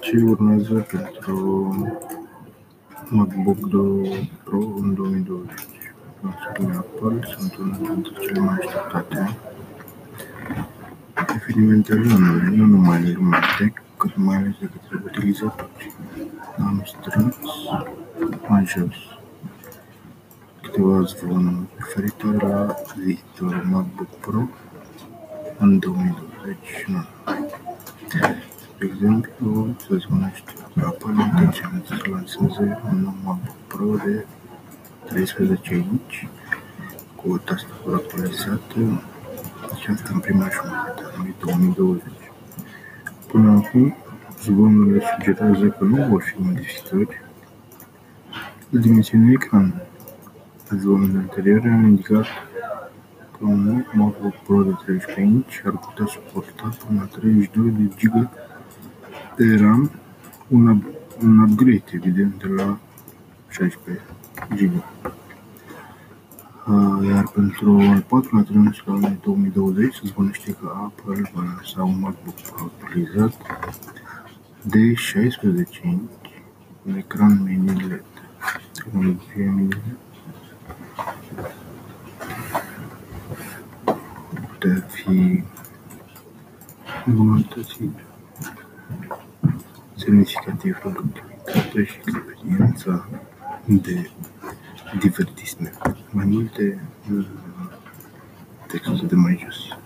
Ce urmează pentru MacBook Pro în 2020? Lansările Apple sunt unul dintre cele mai așteptate evenimentele anului, nu numai în lumea tech, cât mai ales de către utilizatori. Am strâns mai jos câteva zvonuri referitoare la viitorul MacBook Pro în 2020 nu numai. De exemplu, se zvonește că Apple intenționează să lanseze un nou MacBook Pro de 13 inch cu o tastatură actualizată și asta în prima jumătate a anului 2020. Până acum, zvonurile sugerează că nu vor fi modificări la dimensiunea ecranului. Zvonurile anterioare au indicat că un nou MacBook Pro de 13 inch ar putea suporta până la 32 de GB de RAM, un, un upgrade evident de la 16 GB. Iar pentru al patrulea trimestru al anului 2020 se zvonește că Apple va lansa un MacBook Pro actualizat de 16 inch cu ecran mini LED. Tehnologie mini LED putea fi îmbunătățit semnificativ productivitatea și experiența de divertisment. Mai multe în textul de mai jos.